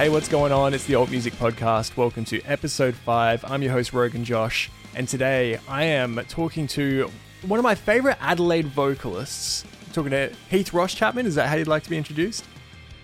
Hey, what's going on? It's the Alt Music Podcast. Welcome to episode five. I'm your host, Roguenjosh, and today I am talking to one of my favorite Adelaide vocalists. I'm talking to Heath Ross Chapman. Is that how you'd like to be introduced?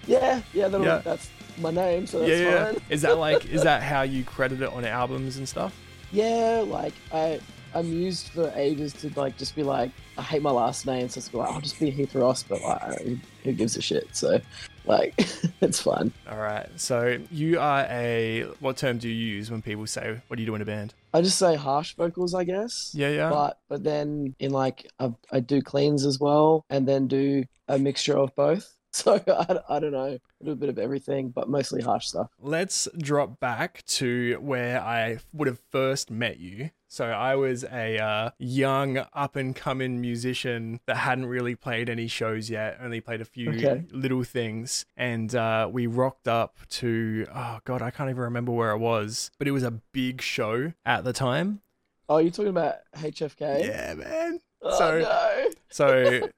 Yeah, yeah, that'll, Yeah. that's my name, so that's yeah, yeah. fine. Is that like is that how you credit it on albums and stuff? Yeah, like I, I'm used for ages to like just be like, I hate my last name, so it's like I'll just be Heath Ross, but like, who gives a shit? So, like, it's fun. All right. So you are a what term do you use when people say what do you do in a band? I just say harsh vocals, I guess. Yeah, yeah. But but then in like I, I do cleans as well, and then do a mixture of both. So I, I don't know, a little bit of everything, but mostly harsh stuff. Let's drop back to where I would have first met you. So I was a uh, young up and coming musician that hadn't really played any shows yet, only played a few Okay. little things, and uh, we rocked up to oh god, I can't even remember where it was, but it was a big show at the time. Oh, you're talking about HFK? Yeah, man. Oh, So- no. So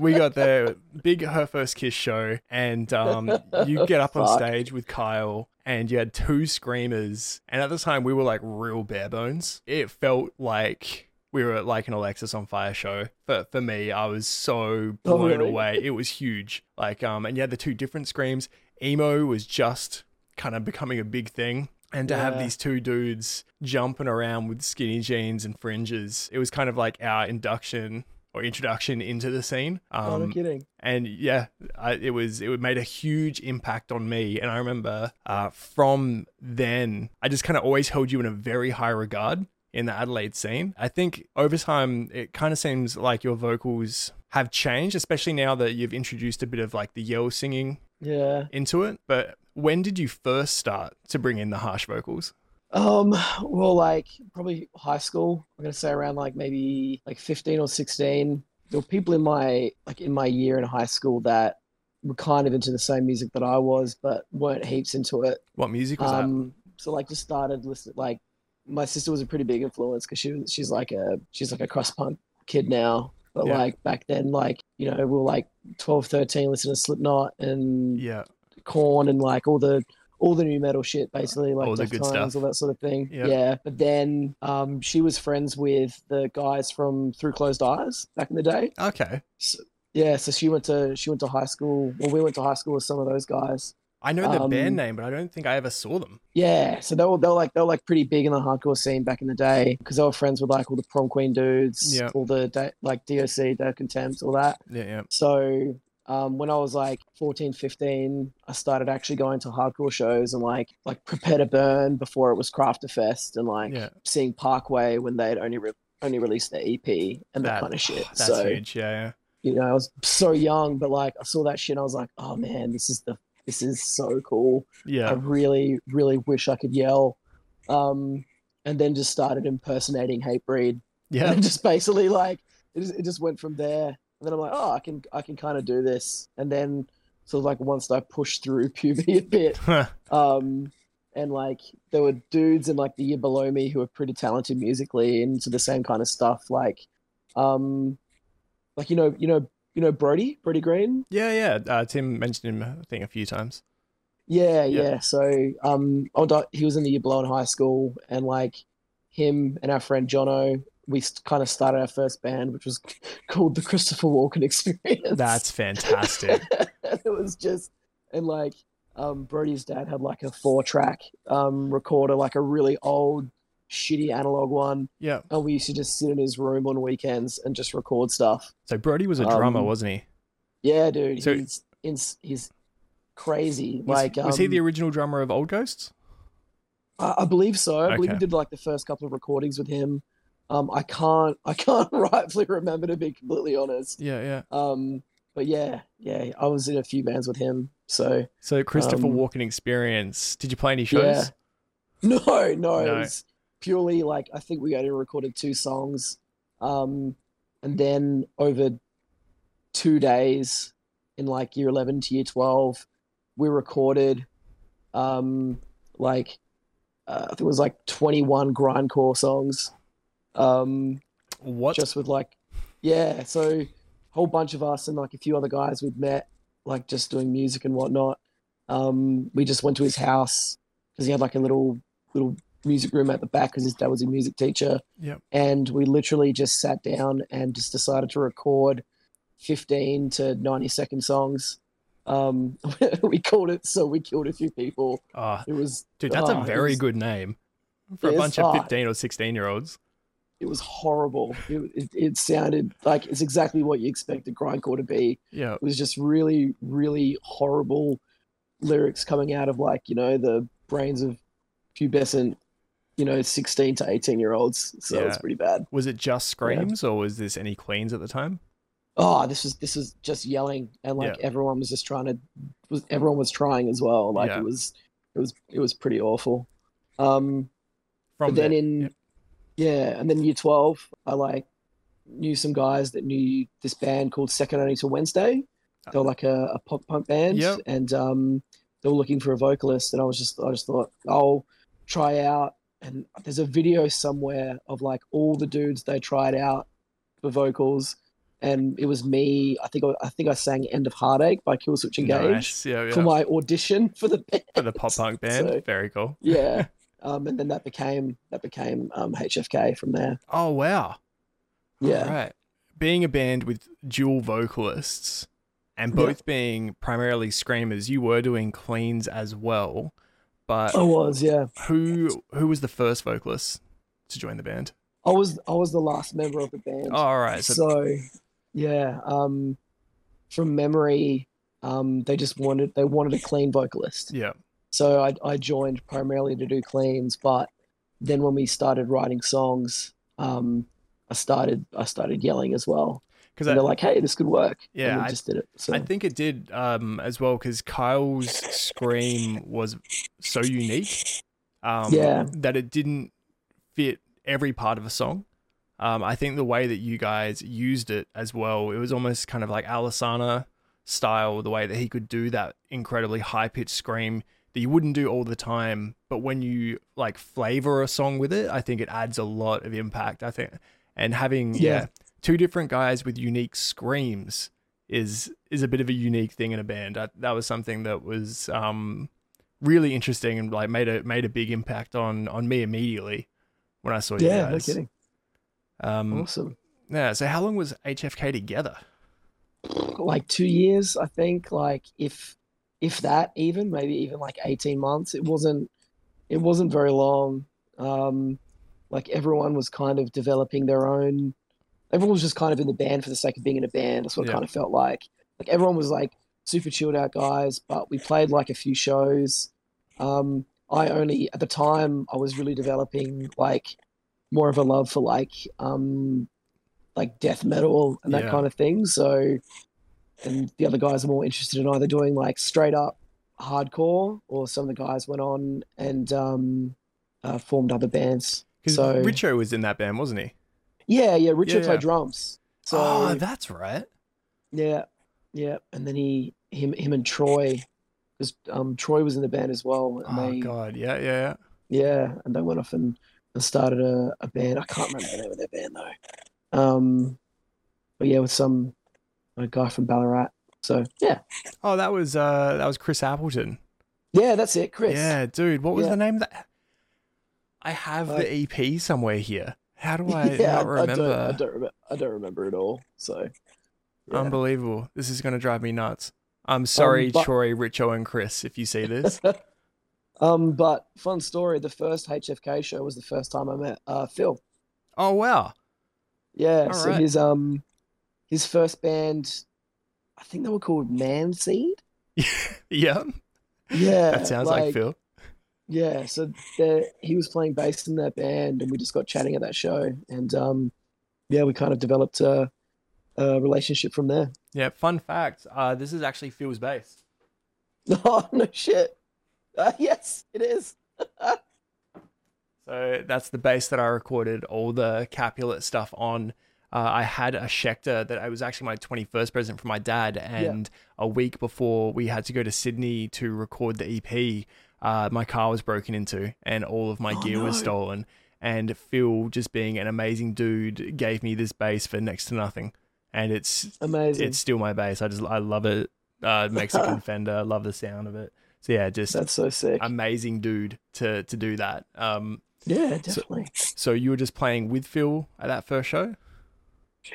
we got the big Her First Kiss show, and um, you get up on stage with Kyle, and you had two screamers. And at the time, we were like real bare bones. It felt like we were at like an Alexisonfire show. For for me, I was so Oh, blown really? away. It was huge. Like um, and you had the two different screams. Emo was just kind of becoming a big thing. And to have these two dudes jumping around with skinny jeans and fringes, it was kind of like our induction or introduction into the scene. oh, no Um, kidding. and yeah, I, it was it made a huge impact on me. And I remember uh, from then, I just kind of always held you in a very high regard in the Adelaide scene. I think over time, it kind of seems like your vocals have changed, especially now that you've introduced a bit of like the yell singing Yeah. into it. But when did you first start to bring in the harsh vocals? Um, well, like probably high school. I'm gonna say around like maybe like 15 or 16. There were people in my like in my year in high school that were kind of into the same music that I was, but weren't heaps into it. What music was Um, so like just started listening. Like my sister was a pretty big influence because she was she's like a she's like a crust punk kid now. But Yeah. like back then, like you know, we were like 12, 13, listening to Slipknot and? Yeah. Korn and like all the all the nu metal shit basically like All the good Deftones, stuff. all that sort of thing Yeah. yeah but then um she was friends with the guys from through closed eyes back in the day Okay. so, yeah so she went to she went to high school well we went to high school with some of those guys I know the band Um, name, but I don't think I ever saw them. yeah so they were they were like they were like pretty big in the hardcore scene back in the day because they were friends with like all the prom queen dudes Yeah. all the like doc their contempt all that Yeah, yeah. So um, when I was like 14, 15, I started actually going to hardcore shows and like like Prepare to Burn before it was Crafter Fest and like Yeah. seeing Parkway when they'd only re- only released their EP and that, kind of shit. That's so huge. Yeah, yeah. you know, I was so young, but like I saw that shit and I was like, oh man, this is the this is so cool. Yeah, I really, really wish I could yell. Um, and then just started impersonating Hatebreed Yeah. and just basically like it just, it just went from there and then i'm like oh i can i can kind of do this and then sort of like once i pushed through puberty a bit um and like there were dudes in like the year below me who were pretty talented musically into the same kind of stuff like um like you know you know you know brody brody green Yeah, yeah. Uh, Tim mentioned him, I think, a few times. Yeah, Yeah. yeah. So, um, he was in the year below in high school, and like him and our friend Jono, we kind of started our first band, which was called the Christopher Walken Experience. That's fantastic. it was just, and like, um, Brody's dad had like a four-track um recorder, like a really old, shitty analog one, yeah. and we used to just sit in his room on weekends and just record stuff. So Brody was a drummer, Um, wasn't he? Yeah, dude, So- he's he's he's crazy. Was, like, was he um, the original drummer of Old Ghosts? I, I believe so. I believe we did like the first couple of recordings with him. Um, I can't, I can't rightfully remember to be completely honest. Yeah, yeah. Um, but yeah, yeah, I was in a few bands with him. So So Christopher Um, Walken experience. Did you play any shows? yeah, no, no, No. it was purely like I think we only recorded two songs, um, and then over two days in like year eleven to year twelve, we recorded, um, like uh, I think it was like twenty one grindcore songs. Um, What? just with like yeah so a whole bunch of us and like a few other guys we'd met like just doing music and whatnot Um, we just went to his house because he had like a little little music room at the back because his dad was a music teacher. Yep. And we literally just sat down and just decided to record 15 to 90 second songs. Um, we called it So We Killed a Few People. Oh, It was, dude, that's oh, a very was- good name for a bunch of oh. 15 or 16 year olds. It was horrible. It, it, it sounded like it's exactly what you expected grindcore to be. Yeah. It was just really, really horrible lyrics coming out of like, you know, the brains of pubescent, you know, 16 to 18 year olds. So it was pretty bad. Was it just screams or was this any cleans at the time? oh this was this was just yelling and like Yeah. everyone was just trying to was everyone was trying as well like Yeah. it was it was it was pretty awful um From but then in. Yeah and then year 12 i like knew some guys that knew this band called second only to wednesday they were like a, a pop punk band Yep. and um they were looking for a vocalist and i was just i just thought i'll try out and there's a video somewhere of like all the dudes they tried out for vocals and it was me i think i, I think i sang end of heartache by killswitch engage Nice. Yeah, yeah. for my audition for the band For the pop punk band. So- very cool. yeah um and then that became that became um hfk from there Oh, wow. yeah Right. Being a band with dual vocalists and Yeah. both being primarily screamers, you were doing cleans as well. But i was yeah who who was the first vocalist to join the band? i was i was the last member of the band Oh, all right. So, so yeah um from memory um they just wanted they wanted a clean vocalist yeah. So i i joined primarily to do cleans but then when we started writing songs um i started i started yelling as well Because they're like hey this could work Yeah, and I- just did it so I think it did um, as well because Kyle's scream was so unique um, Yeah. that it didn't fit every part of a song. Um, I think the way that you guys used it as well, it was almost kind of like Alesana style, the way that he could do that incredibly high pitched scream that you wouldn't do all the time. But when you like flavor a song with it, I think it adds a lot of impact. I think, and having yeah, Yeah. two different guys with unique screams is is a bit of a unique thing in a band. That that was something that was um really interesting and like made a made a big impact on on me immediately when I saw you yeah no guys. kidding Um, awesome yeah. So how long was HFK together? like two years i think like if if that even maybe even like 18 months it wasn't it wasn't very long. Um like everyone was kind of developing their own everyone was just kind of in the band for the sake of being in a band. That's what Yeah. it kind of felt like. Like everyone was like super chilled out guys but we played like a few shows. Um i only at the time i was really developing like more of a love for like um like death metal and that Yeah. kind of thing. So and the other guys are more interested in either doing like straight up hardcore or some of the guys went on and um uh, formed other bands Because So- Richo was in that band, wasn't he? yeah yeah richard Yeah, played yeah. drums so oh, that's right. yeah yeah and then he him him and troy because um troy was in the band as well Oh they god, yeah, yeah, yeah. yeah and they went off and, and started a, a band i can't remember the name of their band though um but yeah with some a guy from ballarat so yeah Oh, that was uh that was Chris Appleton. yeah that's it chris Yeah, dude. What was Yeah. the name of that? I have Uh, the EP somewhere here. How do I yeah, not I, remember? I don't, I don't remember. I don't remember it all. So, yeah. Unbelievable. This is gonna drive me nuts. I'm sorry, but- Troy, Richo, and Chris, if you see this. um, but fun story. The first HFK show was the first time I met uh, Phil. oh wow. Yeah, All so right. his um, his first band, I think they were called Manseed. yeah. Yeah, That sounds like, Phil. Yeah, so he was playing bass in that band, and we just got chatting at that show, and um, yeah, we kind of developed a, a relationship from there. Yeah, fun fact. Uh this is actually Phil's bass. Oh no shit! Uh, yes, it is. So that's the bass that I recorded all the Capulet stuff on. Uh, I had a Schecter that I was actually my 21st present from my dad, and a week before we had to go to Sydney to record the EP, uh, my car was broken into and all of my Oh, gear was stolen. And Phil, just being an amazing dude, gave me this bass for next to nothing, and it's Amazing. it's still my bass. I just I love it. Uh, Mexican Fender, love the sound of it. So yeah, just That's so sick. amazing dude to to do that. Um, yeah, definitely. so you were just playing with Phil at that first show?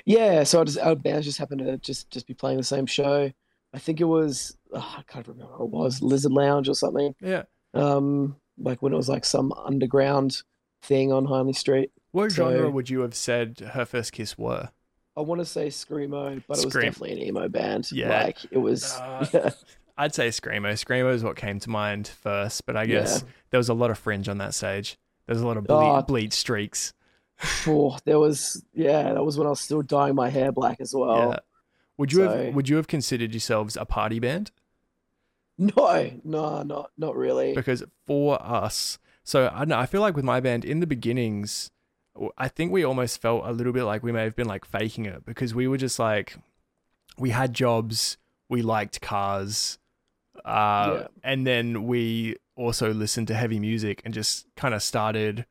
Yeah, so I just our bands just happened to just just be playing the same show. I think it was oh, I can't remember what it was Lizard Lounge or something. Yeah. Um, like when it was like some underground thing on Hindley Street. What So- genre would you have said her first kiss were? I want to say screamo, but it was definitely an emo band. Yeah. like it was. Uh, yeah, I'd say screamo. Screamo is what came to mind first, but I guess Yeah. there was a lot of fringe on that stage. There was a lot of ble- Oh. bleed streaks. Oh, there was. Yeah, that was when I was still dyeing my hair black as well. yeah. Would you so- have Would you have considered yourselves a party band? No, no, not not really. because for us, so I don't know, I feel like with my band in the beginnings, I think we almost felt a little bit like we may have been like faking it because we were just like, we had jobs, we liked cars, uh, Yeah. and then we also listened to heavy music and just kind of started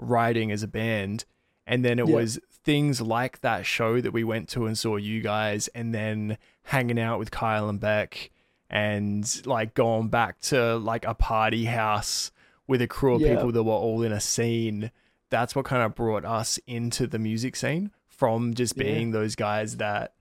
writing as a band. And then it Yeah. was things like that show that we went to and saw you guys, and then hanging out with Kyle and Beck, and like going back to like a party house with a crew of Yeah. people that were all in a scene. That's what kind of brought us into the music scene from just Yeah. being those guys that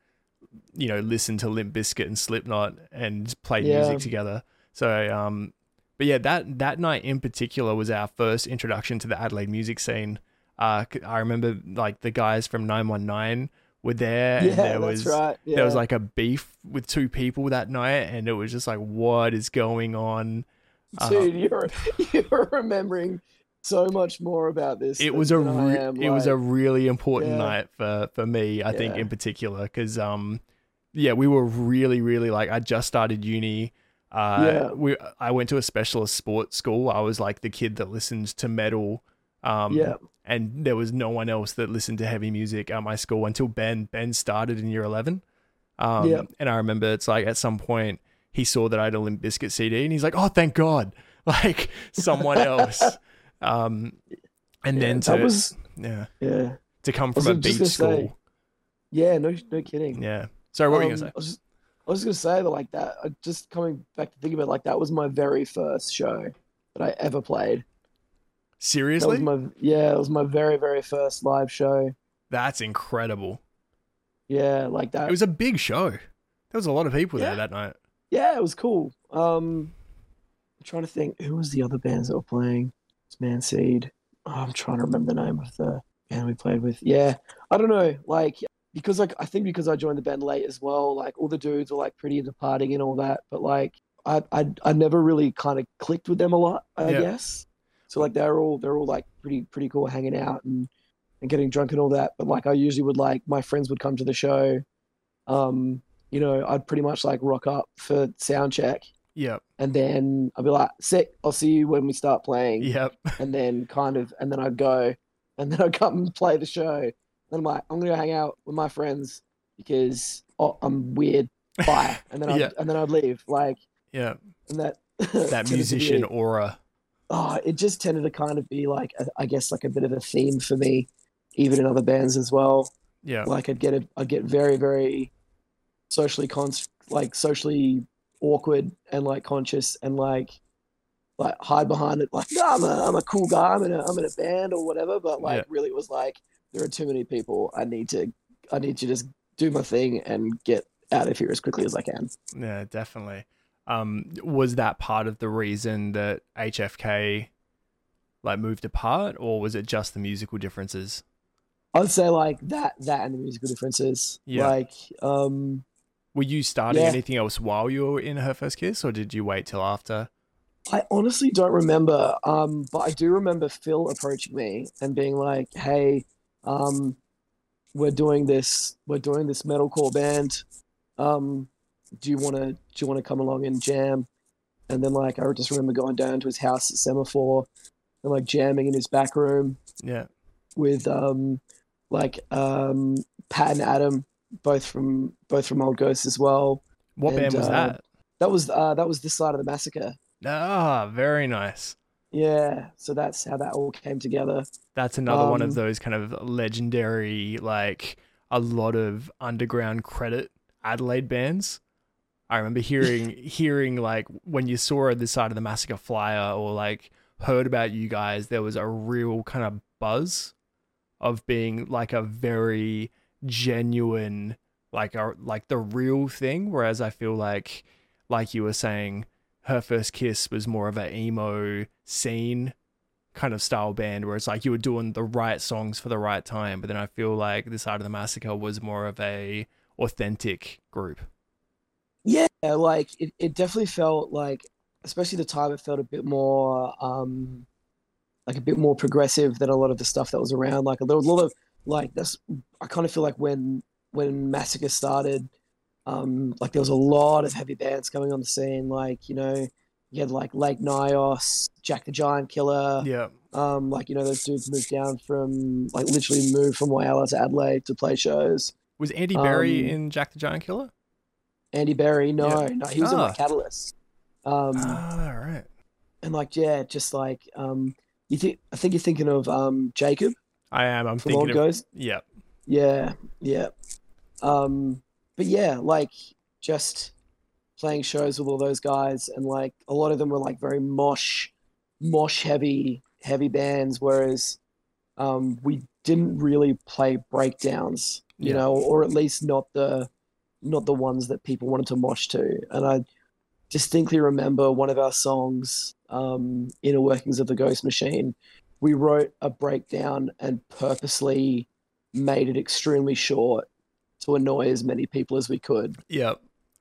you know listened to Limp Bizkit and Slipknot and played Yeah. music together. So um but yeah, that that night in particular was our first introduction to the Adelaide music scene. Uh, I remember like the guys from 919 were there, yeah, and there was right. Yeah. there was like a beef with two people that night, and it was just like, what is going on? uh, Dude, you're you're remembering so much more about this. It was a re- am, it was a really important Yeah. night for for me. I think in particular because um yeah we were really really like I just started uni. Uh, Yeah. we I went to a specialist sports school. I was like the kid that listened to metal. Um, yeah, and there was no one else that listened to heavy music at my school until Ben. Ben started in year eleven. Um, Yeah. and I remember it's like at some point he saw that I had a Limp Bizkit CD, and he's like, "Oh, thank God!" Like someone else. Um, and yeah, then to was yeah yeah, to come from a beach gonna say, school. yeah. No, no kidding. Yeah. Sorry, what were you Um, gonna say? I was just, I was just gonna say that like that. uh, Just coming back to think about it, like that was my very first show that I ever played. That Seriously? was my yeah, it was my very very first live show. That's incredible. Yeah, like that. It was a big show. There was a lot of people there that night. yeah, it was cool. Um, I'm trying to think who was the other bands that were playing. It's Manseed. Oh, I'm trying to remember the name of the band we played with. Yeah, I don't know. Like because like I think because I joined the band late as well. Like all the dudes were like pretty into partying and all that. But like I I I never really kind of clicked with them a lot. I Yeah. guess. So like they're all they're all like pretty pretty cool hanging out and and getting drunk and all that. But like I usually would like my friends would come to the show. Um, you know, I'd pretty much like rock up for sound check Yep. and then I'd be like, sick, I'll see you when we start playing. Yep. And then kind of and then I'd go and then I'd come and play the show. Then I'm like, I'm gonna go hang out with my friends because oh, I'm weird. Bye. And then I'd Yeah. and then I'd leave. Like Yep. and that That musician aura. oh, it just tended to kind of be like a, I guess like a bit of a theme for me, even in other bands as well. Yeah. Like I'd get a, I'd get very very socially con like socially awkward and like conscious and like like hide behind it like no I'm a I'm a cool guy I'm in a I'm in a band or whatever but like Yeah. really it was like there are too many people I need to I need to just do my thing and get out of here as quickly as I can. Yeah, definitely. Um, was that part of the reason that HFK like moved apart, or was it just the musical differences? I'd say like that that and the musical differences. Yeah. Like um Were you starting Yeah. anything else while you were in her first kiss, or did you wait till after? I honestly don't remember, um, but I do remember Phil approaching me and being like, "Hey, um, we're doing this. We're doing this metalcore band. Um, do you want to? Do you want to come along and jam?" And then like I just remember going down to his house at Semaphore and like jamming in his back room Yeah. with um, like um, Pat and Adam, both from both from Old Ghost as well. What And, band was uh, that? That was uh, that was this side of the massacre. Ah, very nice. Yeah, so that's how that all came together. That's another one of Um, those kind of legendary, like a lot of underground credit Adelaide bands. I remember hearing hearing like when you saw the side of the massacre flyer or like heard about you guys, there was a real kind of buzz of being like a very genuine like a like the real thing whereas i feel like like you were saying her first kiss was more of an emo scene kind of style band where it's like you were doing the right songs for the right time but then i feel like this side of the massacre was more of a authentic group Yeah, like it, it definitely felt like, especially the time, it felt a bit more, um, like a bit more progressive than a lot of the stuff that was around. Like a lot of like that's. I kind of feel like when when Massacre started, um, like there was a lot of heavy bands coming on the scene. Like you know, you had like Lake Nyos, Jack the Giant Killer. yeah Um, like you know, those dudes moved down from like literally moved from Whyalla to Adelaide to play shows. was andy berry Um, in jack the giant killer Andy Berry, no, Yeah. no, he was in Ah. like Catalyst. Um, ah right and like yeah, just like um, you think I think you're thinking of um Jacob i am i'm thinking of Ghost. yeah Yeah, yeah. Um, but yeah, like just playing shows with all those guys, and like a lot of them were like very mosh, mosh heavy, heavy bands, whereas um, we didn't really play breakdowns, you Yeah. know, or at least not the not the ones that people wanted to mosh to. And I distinctly remember one of our songs, um, Inner Workings of the Ghost Machine. We wrote a breakdown and purposely made it extremely short to annoy as many people as we could. yeah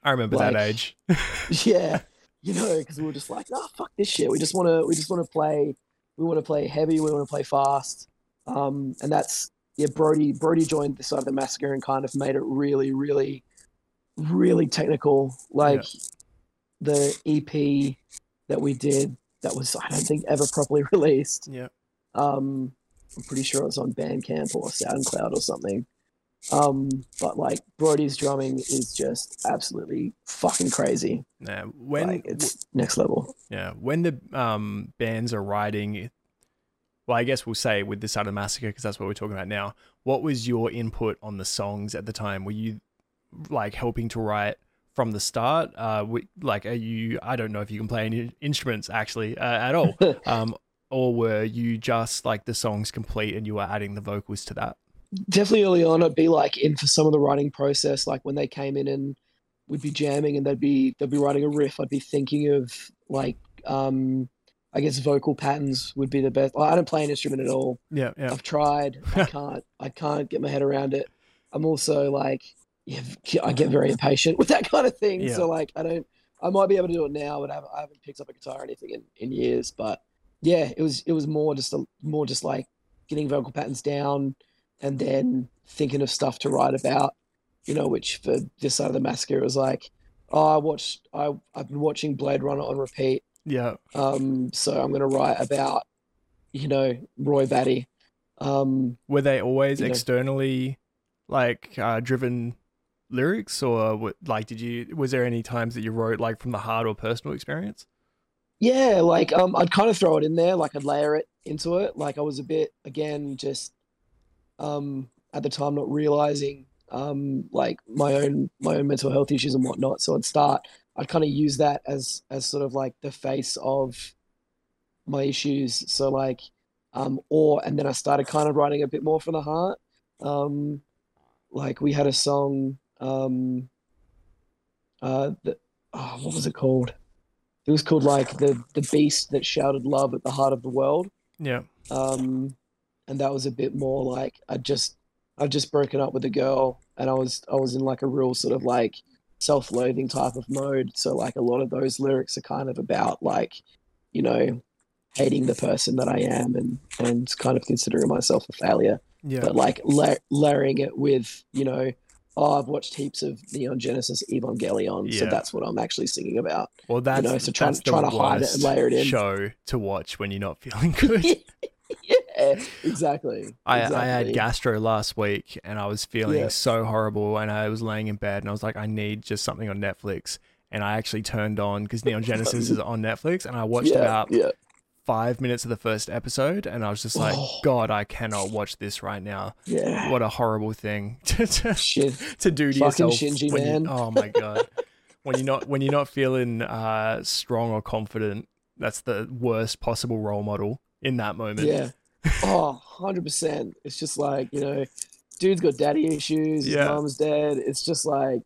i remember that age Yeah, you know, because we were just like, oh fuck this shit. We just want to, we just want to play, we want to play heavy, we want to play fast, um, and that's yeah. Brody, Brody joined the side of the massacre and kind of made it really, really, really technical. Like the EP that we did, that was I don't think ever properly released. yeah Um, I'm pretty sure it was on Bandcamp or SoundCloud or something. Um, but like Brody's drumming is just absolutely fucking crazy. yeah when like it's next level. Yeah, when the um bands are writing, well, I guess we'll say with this side of massacre because that's what we're talking about now. What was your input on the songs at the time? Were you like helping to write from the start? Uh, wi- like, are you? I don't know if you can play any instruments actually uh, at all. um, or were you just like the songs complete and you were adding the vocals to that? Definitely early on, I'd be like in for some of the writing process. Like when they came in and we'd be jamming and they'd be they'd be writing a riff. I'd be thinking of like um, I guess vocal patterns would be the best. I don't play an instrument at all. Yeah, yeah, I've tried. I can't. I can't get my head around it. I'm also like, yeah, I get very impatient with that kind of thing. Yeah. So like, I don't. I might be able to do it now, but I haven't, I haven't picked up a guitar or anything in, in years. But yeah, it was it was more just a more just like getting vocal patterns down, and then thinking of stuff to write about. You know, which for this side of the massacre was like, oh, I watched. I I've been watching Blade Runner on repeat. yeah. Um, so I'm gonna write about, you know, Roy Batty. Um, Were they always You know. externally like uh, driven lyrics, or like did you? Was there any times that you wrote like from the heart or personal experience? yeah, like um, I'd kind of throw it in there, like I'd layer it into it. Like I was a bit again, just um, at the time not realizing um, like my own my own mental health issues and whatnot. So I'd start. I'd kind of use that as as sort of like the face of my issues. So like, um, or and then I started kind of writing a bit more from the heart. Um, like we had a song. Um, uh, that oh, what was it called? It was called like the the beast that shouted love at the heart of the world. Yeah, Um, and that was a bit more like I just I've just broken up with a girl, and I was I was in like a real sort of like self-loathing type of mode. So like a lot of those lyrics are kind of about like, you know, hating the person that I am and and kind of considering myself a failure. yeah. But like la- layering it with, you know, oh, I've watched heaps of Neon Genesis Evangelion, so that's what I'm actually singing about. Well, that's know, so trying- trying to hide it and layer it in. show to watch when you're not feeling good. yeah, exactly. I, I had gastro last week and I was feeling Yeah. so horrible and I was laying in bed and I was like, I need just something on Netflix. And I actually turned on because Neon Genesis is on Netflix and I watched yeah, about yeah. five minutes of the first episode and I was just like, Oh. God, I cannot watch this right now. Yeah. What a horrible thing to, to, to do to Fucking yourself. Shinji, when you- oh my God. when you're not when you're not feeling uh, strong or confident, that's the worst possible role model in that moment. Yeah. Oh, 100%. It's just like, you know, dude's got daddy issues, his Yeah. mom's dead. It's just like,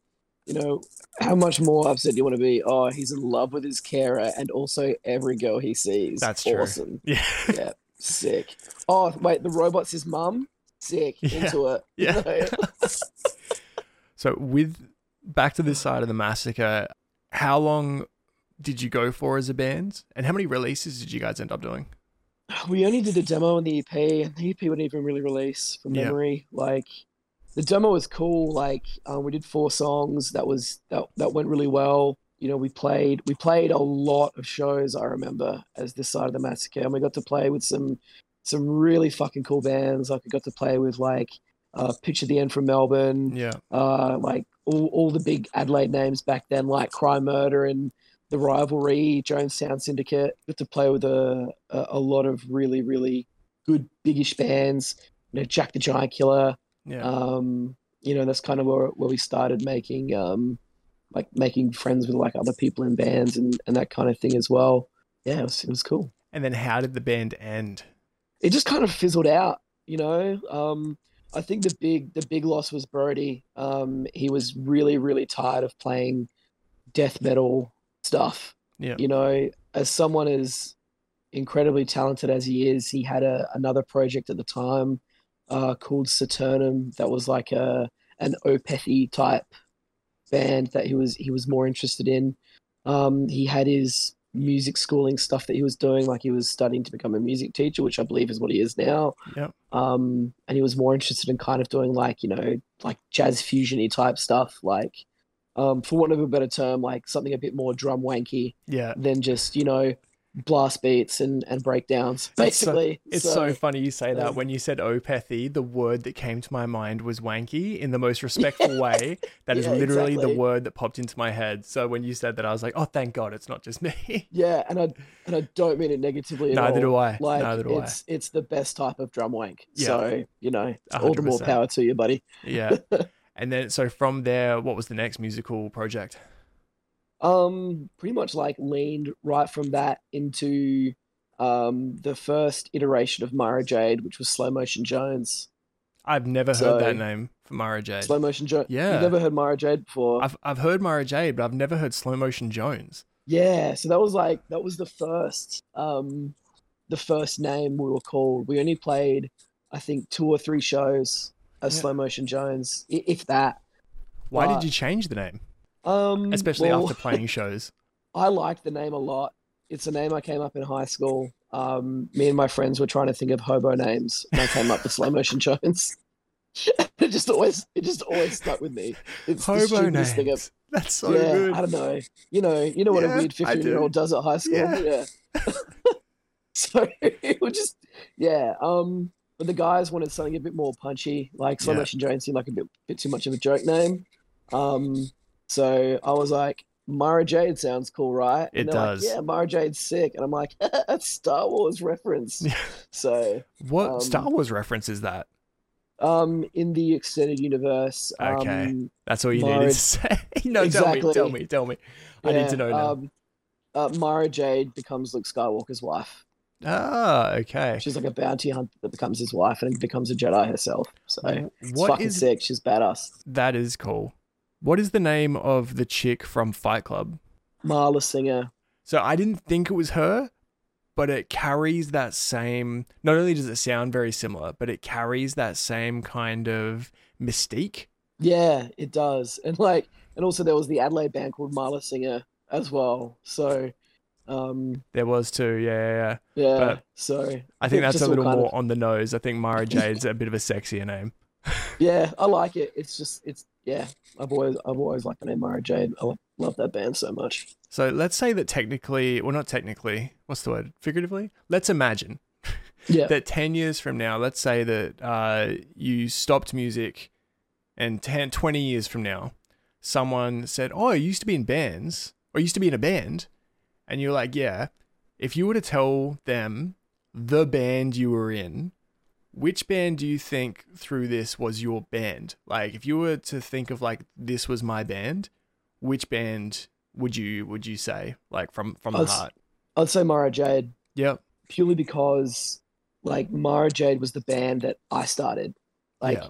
you know, how much more upset do you want to be? Oh, he's in love with his carer and also every girl he sees. That's true. awesome. Yeah. Yeah, sick. Oh, wait, the robot's his mum? Sick. Yeah. Into it. Yeah. So with back to this side of the massacre, how long did you go for as a band, and how many releases did you guys end up doing? We only did a demo on the EP, and the EP wouldn't even really release from Yeah. memory. Like the demo was cool. Like um, we did four songs. That was that that went really well. You know, we played we played a lot of shows. I remember as this side of the massacre, and we got to play with some some really fucking cool bands. Like we got to play with like uh, Picture the End from Melbourne. Yeah. Uh, like all all the big Adelaide names back then, like Crime Murder and the Rivalry, Jones Sound Syndicate. Got to play with a a, a lot of really really good biggish bands. You know, Jack the Giant Killer. Yeah. Um, you know, that's kind of where, where we started making um, like making friends with like other people in bands and, and that kind of thing as well. Yeah, it was, it was cool. and then how did the band end? It just kind of fizzled out, you know. Um, I think the big the big loss was Brody. Um, he was really really tired of playing death metal stuff. Yeah. You know, as someone as incredibly talented as he is, he had a another project at the time uh, called Saturnum that was like a an Opethy type band that he was he was more interested in. Um, he had his music schooling stuff that he was doing, like he was studying to become a music teacher, which I believe is what he is now. Yep. Um, and he was more interested in kind of doing like you know like jazz fusiony type stuff, like um, for want of a better term, like something a bit more drum wanky Yeah. than just you know blast beats and and breakdowns. That's so- Basically, It's so, funny you say that. um, When you said opethy, the word that came to my mind was wanky in the most respectful way. That is Yeah, literally the word that popped into my head. So when you said that, I was like, oh, thank God it's not just me. Yeah, and I and I don't mean it negatively at Neither all. do I. Like Neither do I. it's it's the best type of drum wank. Yeah. So you know, all the more power to you, buddy. Yeah. and then, so from there, what was the next musical project? Um, pretty much like leaned right from that into um the first iteration of Mara Jade, which was Slow Motion Jones. I've never heard So- that name for Mara Jade. Slow Motion Jones. Yeah. You've never heard Mara Jade before? I've, I've heard Mara Jade, but I've never heard Slow Motion Jones. Yeah, so that was like that was the first um the first name we were called. We only played I think two or three shows as Yeah. Slow Motion Jones, if that. Why But- did you change the name? Um Especially well, after playing shows. I liked the name a lot. It's a name I came up in high school. Um me and my friends were trying to think of hobo names and I came up with Slow Motion Jones. it just always it just always stuck with me. It's Hobo stupidest thing I've. That's so yeah, good. I don't know. You know, you know what Yeah, a weird fifteen year old does at high school. Yeah. Yeah. so it was just yeah. Um, but the guys wanted something a bit more punchy. Like Slow Yeah. Motion Jones seemed like a bit bit too much of a joke name. Um, so I was like, Mara Jade sounds cool, right? It And like, does. yeah, Mara Jade's sick, and I'm like, that's Star Wars reference. Yeah. So What um, Star Wars reference is that? um, in the extended universe, Okay. um, That's all you Mara- needed to say. no, tell me, tell me, tell me. I need to know now. Um, uh, Mara Jade becomes Luke Skywalker's wife. Ah, okay. She's like a bounty hunter that becomes his wife and becomes a Jedi herself. So it's What fucking is sick. She's badass. that? Is cool. What is the name of the chick from Fight Club? Marla Singer. So I didn't think it was her, but it carries that same. Not only does it sound very similar, but it carries that same kind of mystique. Yeah, it does. And like, and also there was the Adelaide band called Marla Singer as well. So, um, There was too, yeah, yeah. yeah. But so I think that's a little more of- on the nose. I think Mara Jade's a bit of a sexier name. yeah, I like it. It's just, it's yeah. I've always, I've always liked the name Mara Jade. I love that band so much. So let's say that technically, well, not technically, what's the word? Figuratively? Let's imagine Yeah. that 10 years from now, let's say that uh, you stopped music and 10, 20 years from now, someone said, Oh, I used to be in bands or I used to be in a band. And you're like, Yeah. If you were to tell them the band you were in, which band do you think through this was your band? Like, if you were to think of like, this was my band, which band would you would you say like from from the I'd s- heart? I'd say Mara Jade Yeah. purely because like Mara Jade was the band that I started. Like yeah.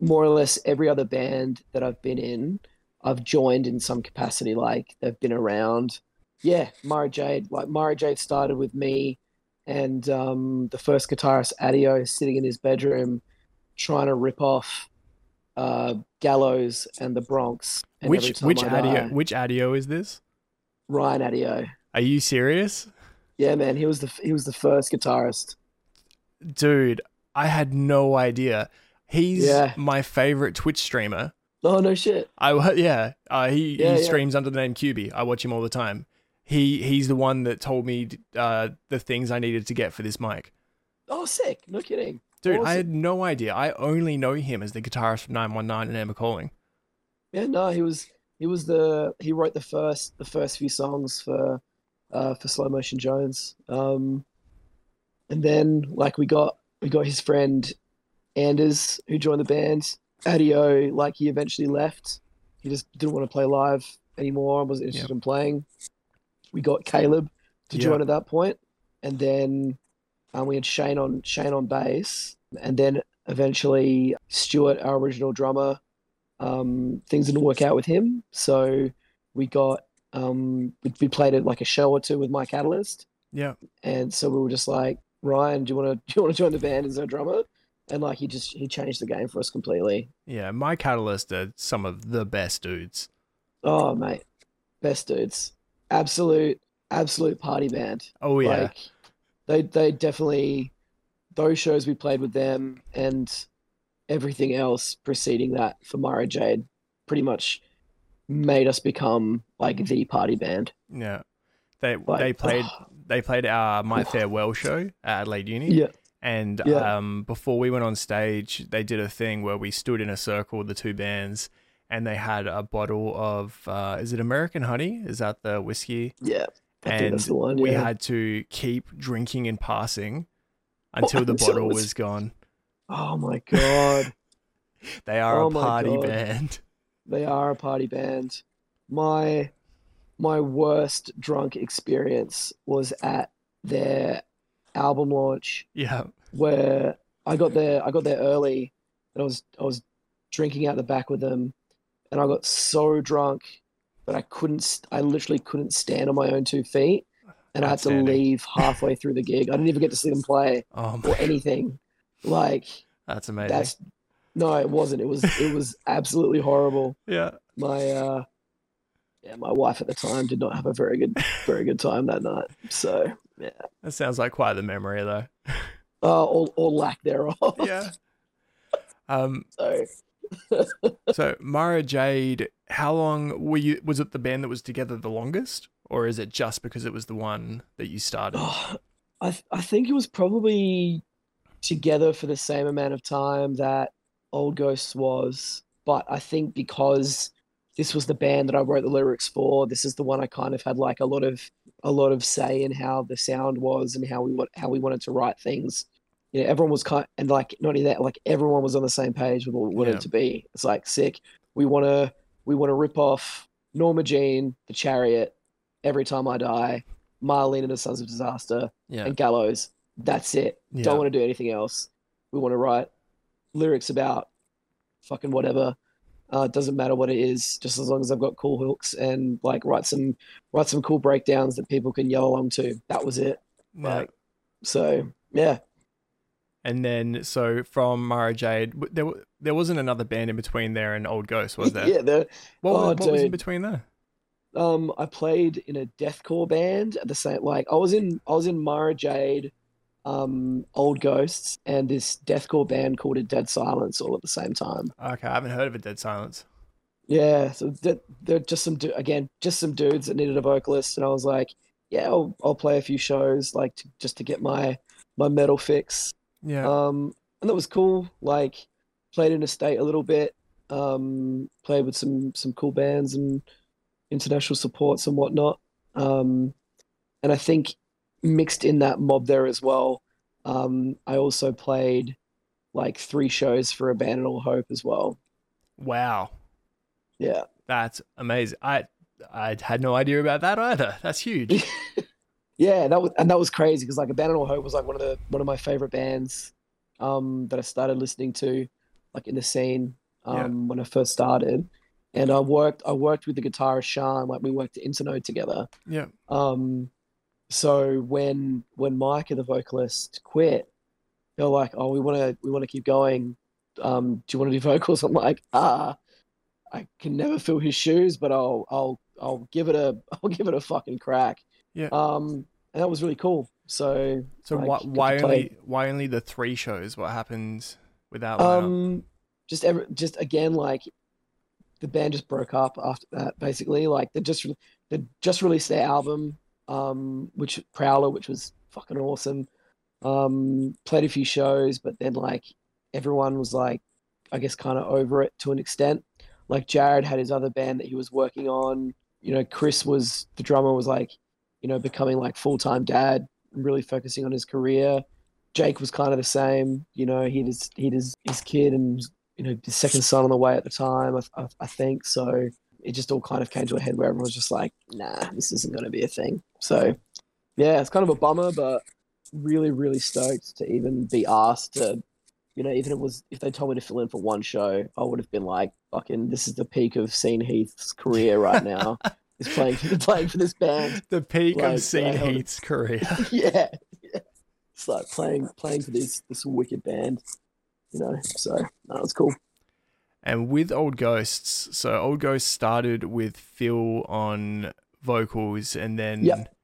more or less every other band that I've been in, I've joined in some capacity. Like they've been around. Yeah, Mara Jade. Like Mara Jade started with me and um, the first guitarist Atyeo sitting in his bedroom trying to rip off uh, Gallows and the Bronx. And Which which I audio die- which Atyeo is this? Ryan Atyeo. Are you serious? Yeah, man, he was the he was the first guitarist. Dude, I had no idea. He's Yeah. my favorite Twitch streamer. Oh no shit. I yeah, uh, he Yeah, he yeah. streams under the name Cubey. I watch him all the time. He he's the one that told me uh, the things I needed to get for this mic. Oh sick. No kidding. Dude, I had no idea. I only know him as the guitarist from 919 and Amber Calling. Yeah, no, he was he was the he wrote the first the first few songs for uh for Slow Motion Jones. Um and then like we got we got his friend Anders who joined the band. Atyeo, like he eventually left. He just didn't want to play live anymore, wasn't interested in playing. We got Caleb to Yeah. join at that. And then um, we had Shane on Shane on bass. And then eventually Stuart, our original drummer, um, things didn't work out with him. So we got um, we, we played it like a show or two with my catalyst. Yeah. And so we were just like, Ryan, do you want to do you want to join the band as our drummer? And like he just he changed the game for us completely. Yeah, my Catalyst are some of the best dudes. Oh mate, best dudes, absolute absolute party band. Oh yeah. Like they they definitely those shows we played with them and everything else preceding that for Mara Jade pretty much made us become like the party band. yeah. They Like, they played oh. they played our My Farewell show at Adelaide Uni. Yeah. And Yeah. um, before we went on stage, they did a thing where we stood in a circle, the two bands, and they had a bottle of uh, is it American Honey? Is that the whiskey? Yeah. I and the one. we yeah. had to keep drinking and passing until the until bottle was- was gone. Oh my god. They are Oh a party band. They are a party band. My my worst drunk experience was at their album launch Yeah. where I got there I got there early and I was I was drinking out the back with them and I got so drunk that I couldn't I literally couldn't stand on my own two feet and I had to leave halfway through the gig. I didn't even get to see them play Oh or anything. Like that's amazing. that's no, it wasn't. It was it was absolutely horrible. yeah. My uh yeah, my wife at the time did not have a very good very good time that night. So yeah. That sounds like quite the memory though. Uh, or or lack thereof. Yeah. Um So so Mara Jade, how long were you was it the band that was together the longest? Or is it just because it was the one that you started? Oh, I th- I think it was probably together for the same amount of time that Old Ghosts was, but I think because this was the band that I wrote the lyrics for, this is the one I kind of had like a lot of a lot of say in how the sound was and how we want how we wanted to write things. You know, everyone was kind and like not only that, like everyone was on the same page with what we wanted Yeah. it to be. It's like sick. We want to we want to rip off Norma Jean, The Chariot, Every Time I Die, Maylene and the Sons of Disaster, Yeah. and Gallows. That's it. Yeah. Don't want to do anything else. We want to write lyrics about fucking whatever. Uh, it doesn't matter what it is, just as long as I've got cool hooks and like write some write some cool breakdowns that people can yell along to. That was it. Yeah. Like, so yeah, And then, so from Mara Jade, there there wasn't another band in between there and Old Ghost, was there? yeah. The What, was, Oh, what was in between there? um, I played in a deathcore band at the same. Like I was in I was in Mara Jade, um, Old Ghosts, and this deathcore band called it Dead Silence all at the same time. Okay, I haven't heard of a Dead Silence. Yeah, so they're, they're just some again, just some dudes that needed a vocalist, and I was like, yeah, I'll I'll play a few shows like to, just to get my my metal fix. Yeah. Um, and that was cool. Like, played in a state a little bit. Um, played with some some cool bands and international supports and whatnot. Um, and I think mixed in that mob there as well. Um, I also played like three shows for Abandon All Hope as well. wow. Yeah. That's amazing. I I had no idea about that either. That's huge. yeah, that was and that was crazy because like Abandon All Hope was like one of the one of my favorite bands um, that I started listening to, like in the scene um, Yeah. when I first started. And I worked I worked with the guitarist Sean, like we worked at Internode together. yeah. Um, so when when Mike the vocalist quit, they're like, "Oh, we want to we want to keep going. Um, do you want to do vocals?" I'm like, "Ah, I can never fill his shoes, but I'll I'll I'll give it a I'll give it a fucking crack." Yeah. Um, and that was really cool. So So like, why why play- only why only the three shows? What happened with that? Um, just ever, just again, like the band just broke up after that. Basically, like they just they just released their album, um, which Prowler, which was fucking awesome. Um, played a few shows, but then like everyone was like, I guess, kind of over it to an extent. Like Jared had his other band that he was working on. You know, Chris was the drummer was like, you know, becoming like full time dad, really focusing on his career. Jake was kind of the same. You know, he just he his his kid and you know his second son on the way at the time. I, I, I think so. It just all kind of came to a head where everyone was just like, "Nah, this isn't going to be a thing." So, yeah, it's kind of a bummer, but really, really stoked to even be asked to. You know, even if it was if they told me to fill in for one show, I would have been like, "Fucking, this is the peak of Scene Heath's career right now." is playing playing for this band. the peak like, of Scene I held- Heath's career. yeah, yeah. It's like playing playing for this this wicked band, you know. So that was cool. And with Old Ghosts, so Old Ghosts started with Phil on vocals, and then Yep.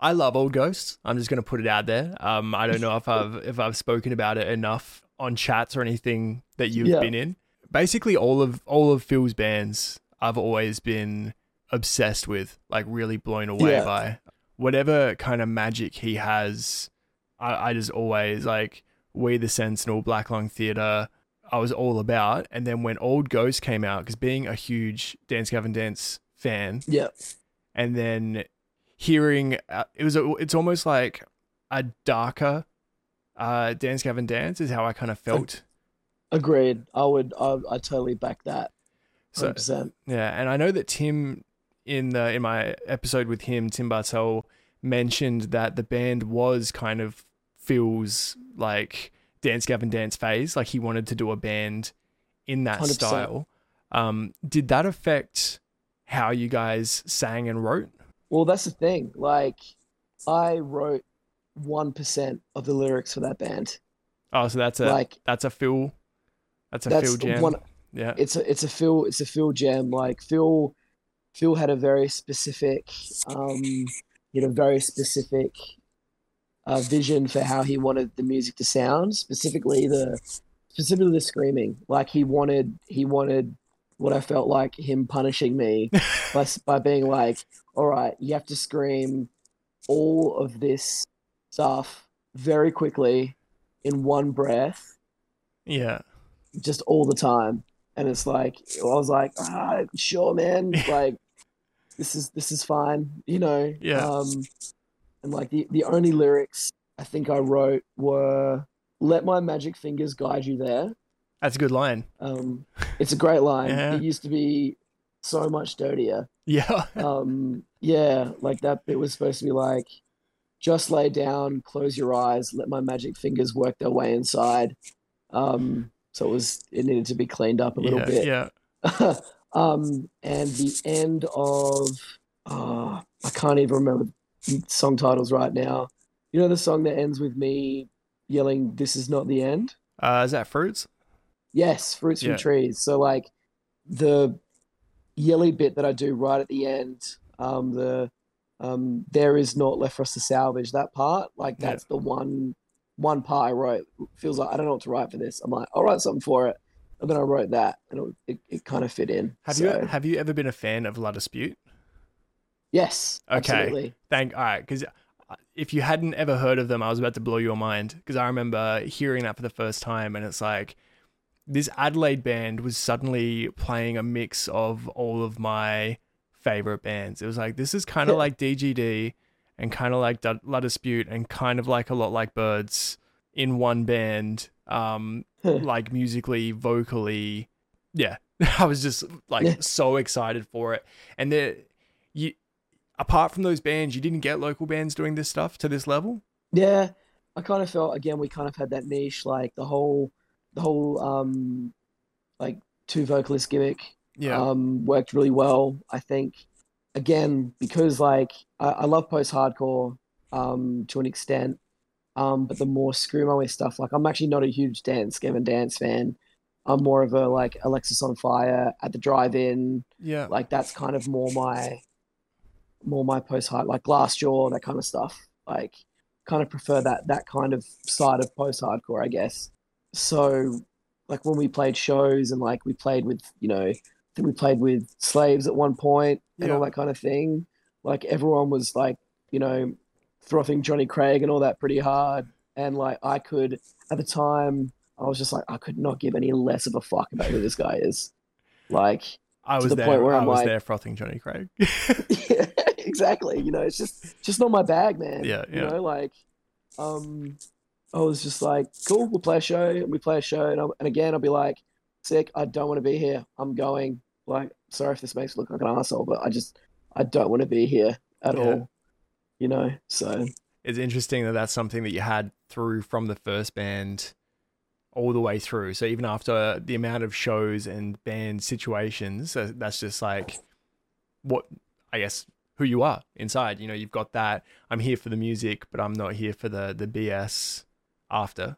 I love Old Ghosts. I'm just gonna put it out there. Um, I don't know if I've if I've spoken about it enough on chats or anything that you've Yeah. been in. Basically, all of all of Phil's bands, I've always been obsessed with, like really blown away Yeah. by. Whatever kind of magic he has, I, I just always like We the Sentinel, Black Lung Theatre. I was all about. And then when Old Ghost came out, because being a huge Dance Gavin Dance fan, Yeah, and then hearing uh, it was a, it's almost like a darker uh, Dance Gavin Dance is how I kind of felt. agreed. I would. I I totally back that. So Hundred percent. yeah, and I know that Tim in the in my episode with him, Tim Bartel mentioned that the band was kind of feels like Dance Gavin Dance phase, like he wanted to do a band in that 100%. style. Um, did that affect how you guys sang and wrote? Well, that's the thing. Like, I wrote one percent of the lyrics for that band. Oh, so that's a like that's a Phil, that's a that's Phil jam. one. yeah, It's a it's a Phil it's a Phil jam. Like Phil, Phil had a very specific, um, you know, very specific uh, vision for how he wanted the music to sound. Specifically the specifically the screaming. Like he wanted he wanted what I felt like him punishing me by by being like, all right, you have to scream all of this stuff very quickly in one breath yeah, just all the time. And it's like I was like, ah, sure, man. Like this is this is fine, you know. Yeah. Um, and like the the only lyrics I think I wrote were "Let my magic fingers guide you there." that's a good line. Um, it's a great line. Yeah. It used to be so much dirtier. Yeah, Um, yeah, like that bit was supposed to be like, just lay down, close your eyes, let my magic fingers work their way inside. Um, so it was it needed to be cleaned up a little yeah, bit. yeah. um, and the end of uh, I can't even remember song titles right now. You know the song that ends with me yelling, "This is not the end." Uh, is that fruits? Yes, fruits Yeah. from trees. So like the yelly bit that I do right at the end, um, the um, there is not left for us to salvage. That part, like Yeah. that's the one one part I wrote. Feels like I don't know what to write for this. I'm like, I'll write something for it, and then I wrote that, and it it, it kind of fit in. Have So, you have you ever been a fan of La Dispute? Yes. Okay. Absolutely. Thank all right, because if you hadn't ever heard of them, I was about to blow your mind because I remember hearing that for the first time, and it's like this Adelaide band was suddenly playing a mix of all of my favorite bands. It was like this is kind of Yeah. like DGD and kind of like D- La Dispute and kind of like a lot like Birds in one band. Um, like musically, vocally, yeah, I was just like Yeah. so excited for it. And there, you, apart from those bands, you didn't get local bands doing this stuff to this level. Yeah, I kind of felt again we kind of had that niche, like the whole the whole um like two vocalist gimmick Yeah, um worked really well. I think again because like I, I love post hardcore um to an extent. Um, but the more screamo stuff, like I'm actually not a huge dance Gavin dance fan. I'm more of a like Alexisonfire at the drive-in, yeah, like that's kind of more my more my post hard like Glassjaw, that kind of stuff. Like kind of prefer that that kind of side of post hardcore, I guess. So like when we played shows and like we played with, you know, I think we played with slaves at one point and all that kind of thing. Like everyone was like, you know, frothing Jonny Craig and all that pretty hard. And like I could at the time I was just like I could not give any less of a fuck about who this guy is. Like I to was the there. point where I I'm was like- there frothing Jonny Craig. yeah, exactly. You know, it's just just not my bag, man. Yeah, You yeah. know, like, um, I was just like, cool, we'll play a show, and we play a show, and, I'll, and again, I'll be like, sick. I don't want to be here. I'm going. Like, sorry if this makes me look like an asshole, but I just I don't want to be here at Yeah. all. You know, so it's interesting that that's something that you had through from the first band all the way through. So even after the amount of shows and band situations, that's just like what I guess who you are inside. You know, you've got that. I'm here for the music, but I'm not here for the the BS after.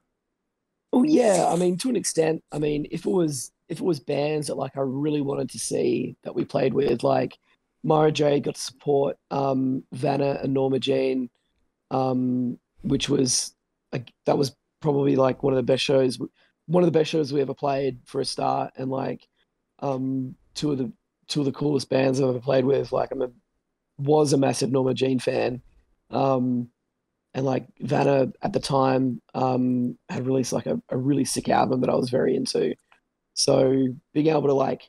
Oh yeah, I mean to an extent. I mean, if it was if it was bands that like I really wanted to see that we played with, like Mara Jade got support um, Vanna and Norma Jean, um, which was like that was probably like one of the best shows, one of the best shows we ever played for a start, and like um, two of the two of the coolest bands I've ever played with. Like I'm a was a massive Norma Jean fan. Um, and like Vanna at the time um, had released like a, a really sick album that I was very into. So being able to like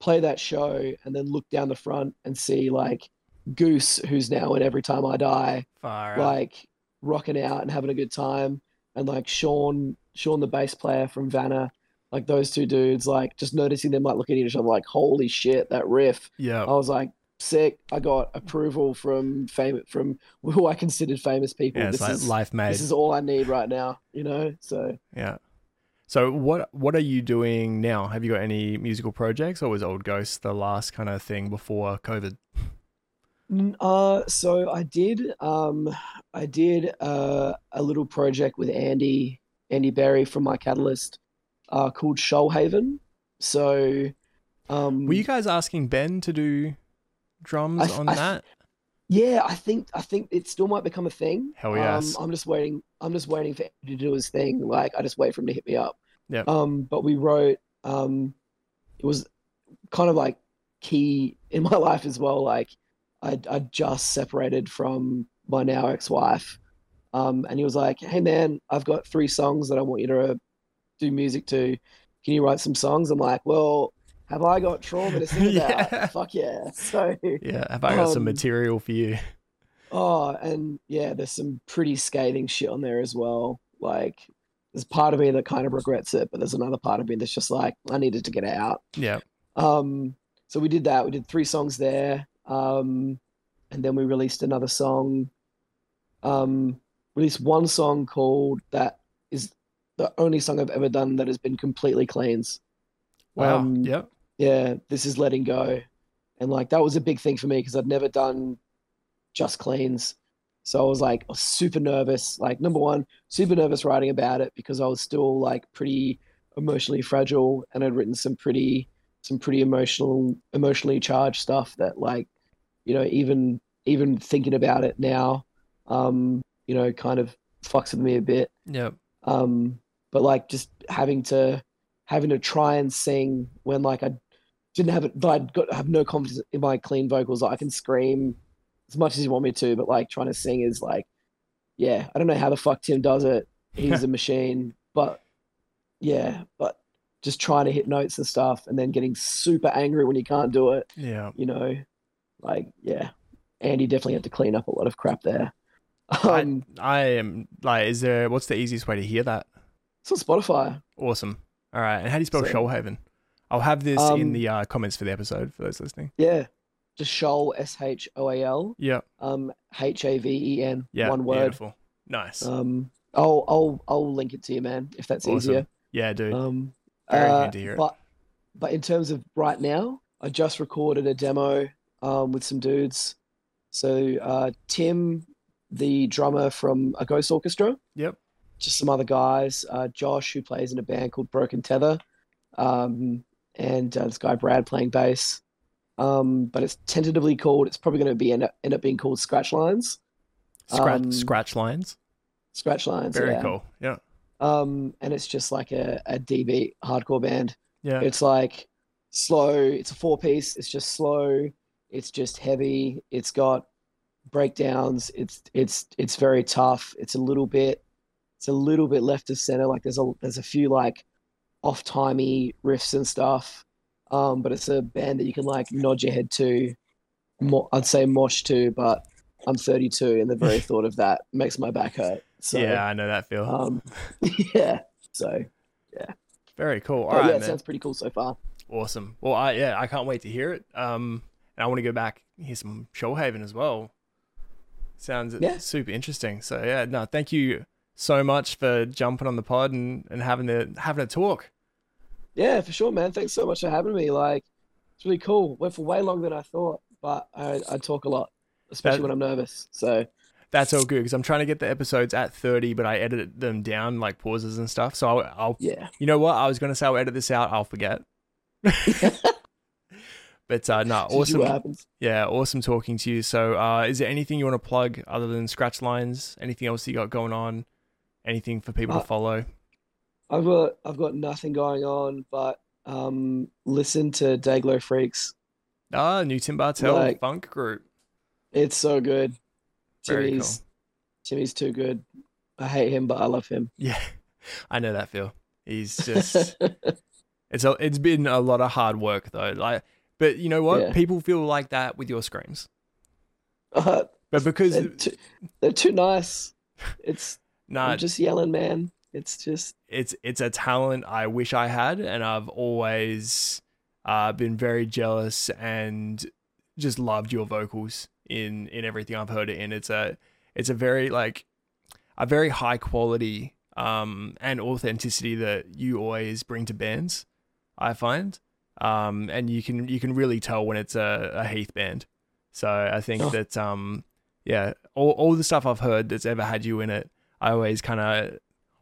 play that show and then look down the front and see like Goose, who's now in Every Time I Die, Far like rocking out and having a good time, and like Sean, Sean the bass player from Vanna, like those two dudes, like just noticing them like looking at each other like, holy shit, that riff. yeah. I was like, sick. I got approval from fame from who I considered famous people. yeah, this like is life made. this is all I need right now, you know. So Yeah. So what what are you doing now? Have you got any musical projects, or was Old Ghost the last kind of thing before COVID? Uh, so I did um I did uh, a little project with Andy Andy Berry from my Catalyst, uh, called Shoalhaven. So um, Were you guys asking Ben to do drums th- on th- that? Yeah, I think I think it still might become a thing. Hell yes. Um, I'm just waiting. I'm just waiting for him to do his thing. Like I just wait for him to hit me up. Yep. Um, but we wrote. Um, it was kind of like key in my life as well. Like I I just separated from my now ex-wife. Um, and he was like, "Hey man, I've got three songs that I want you to do music to. Can you write some songs?" I'm like, "Well, have I got trauma to sing about? Yeah. Fuck yeah!" So Yeah. Have I got some um, material for you? Oh, and yeah, there's some pretty scathing shit on there as well. Like, there's part of me that kind of regrets it, but there's another part of me that's just like, I needed to get it out. Yeah. Um, so we did that. We did three songs there. Um, and then we released another song. Um, released one song called that is the only song I've ever done that has been completely cleans. Wow. Um, yep. yeah, this is letting go. And like that was a big thing for me because I'd never done just cleans. So I was like super nervous. Like number one, super nervous writing about it because I was still like pretty emotionally fragile and I'd written some pretty some pretty emotional emotionally charged stuff that like, you know, even even thinking about it now, um, you know, kind of fucks with me a bit Yeah. um but like just having to having to try and sing when like i didn't have it i'd got have no confidence in my clean vocals i can scream as much as you want me to but like trying to sing is like yeah i don't know how the fuck tim does it he's a machine but yeah but just trying to hit notes and stuff and then getting super angry when you can't do it Yeah. you know like yeah andy definitely had to clean up a lot of crap there I- um I am like, is there? What's the easiest way to hear that? it's on spotify Awesome. All right. And how do you spell So- Shoalhaven? I'll have this Um, in the uh, comments for the episode for those listening. Yeah, just Shoal S H O A L Yeah, um H A V E N yeah, one word. Beautiful, nice. Um, I'll I'll I'll link it to you, man, if that's Awesome. easier. yeah, dude. Um, Very uh, keen to hear it. But but in terms of right now, I just recorded a demo um with some dudes. So uh, Tim, the drummer from a Ghost Orchestra, yep. just some other guys. Uh, Josh, who plays in a band called Broken Tether, um, and uh, this guy Brad playing bass. Um, but it's tentatively called. It's probably going to be end up, end up being called Scratch Lines. Scratch um, scratch lines. Scratch Lines. Very yeah. cool. Yeah, Um, and it's just like a, a DB hardcore band. yeah. It's like slow. It's a four piece. It's just slow. It's just heavy. It's got breakdowns. It's it's it's very tough. It's a little bit. It's a little bit left of center. Like there's a there's a few like off timey riffs and stuff. Um, but it's a band that you can like nod your head to. Mo- I'd say mosh to, but I'm 32, and the very thought of that makes my back hurt. So yeah, I know that feel. um, yeah. So yeah. Very cool. All but right, yeah, it sounds pretty cool so far. Awesome. Well, I yeah, I can't wait to hear it. Um, and I want to go back hear some Shoalhaven as well. Sounds Yeah. super interesting. So yeah, no, thank you so much for jumping on the pod and, and having the having a talk. Yeah, for sure, man. Thanks so much for having me. Like, it's really cool. Went for way longer than I thought, but I, I talk a lot, especially That- when I'm nervous. So, That's all good because I'm trying to get the episodes at 30, but I edit them down like pauses and stuff. So I'll, I'll yeah. you know what? I was gonna say I'll edit this out. I'll forget. but uh, no, awesome. what happens. Yeah, awesome talking to you. So, uh, is there anything you want to plug other than Scratch Lines? Anything else you got going on? Anything for people Uh, to follow? I've got I've got nothing going on, but um, listen to Dayglow Freaks. Ah, new Tim Bartel like- funk group. It's so good. Very Timmy's Timmy's too good. I hate him, but I love him. Yeah, I know that feel. He's just it's a, it's been a lot of hard work though. Like, but you know what? Yeah. People feel like that with your screams. Uh, But because they're, too, they're too nice. It's nah, I'm just yelling, man. It's just it's it's a talent I wish I had, and I've always uh, been very jealous and just loved your vocals in in everything I've heard it in. It's a it's a very like a very high quality um, and authenticity that you always bring to bands. I find, um, and you can you can really tell when it's a, a Heath band. So I think Oh. that um, yeah, all all the stuff I've heard that's ever had you in it, I always kind of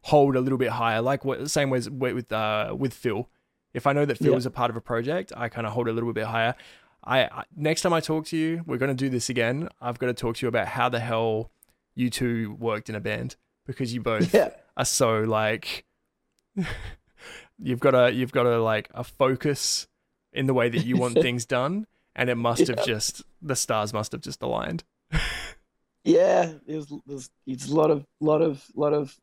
hold a little bit higher. Like what the same way as with with, uh, with Phil. If I know that Phil Yeah. is a part of a project, I kind of hold a little bit higher. I, I next time I talk to you, we're gonna do this again. I've got to talk to you about how the hell you two worked in a band because you both yeah. are so like you've got a you've got a like a focus in the way that you want things done, and it must have just the stars must have just aligned. Yeah, there's there's it's a lot of lot of lot of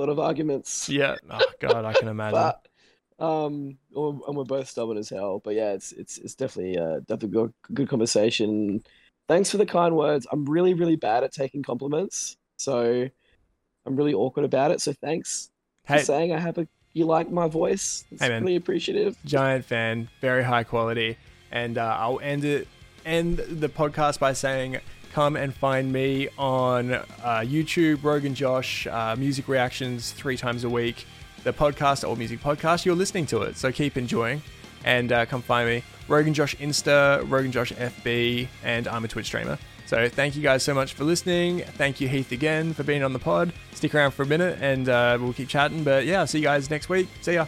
lot of arguments. Yeah. Oh god, I can imagine. But um and we're both stubborn as hell. But yeah, it's it's it's definitely uh definitely good, good conversation. Thanks for the kind words. I'm really, really bad at taking compliments. So I'm really awkward about it. So thanks for saying I have a you like my voice. It's Hey, man. really appreciative. giant fan, very high quality, and uh, I'll end it end the podcast by saying. Come and find me on uh, YouTube, Roguenjosh, uh, music reactions three times a week. The podcast, Alt Music Podcast, you're listening to it, so keep enjoying. And uh, come find me, Roguenjosh Insta, Roguenjosh FB, and I'm a Twitch streamer. So thank you guys so much for listening. Thank you Heath again for being on the pod. Stick around for a minute, and uh, we'll keep chatting. But yeah, see you guys next week. See ya.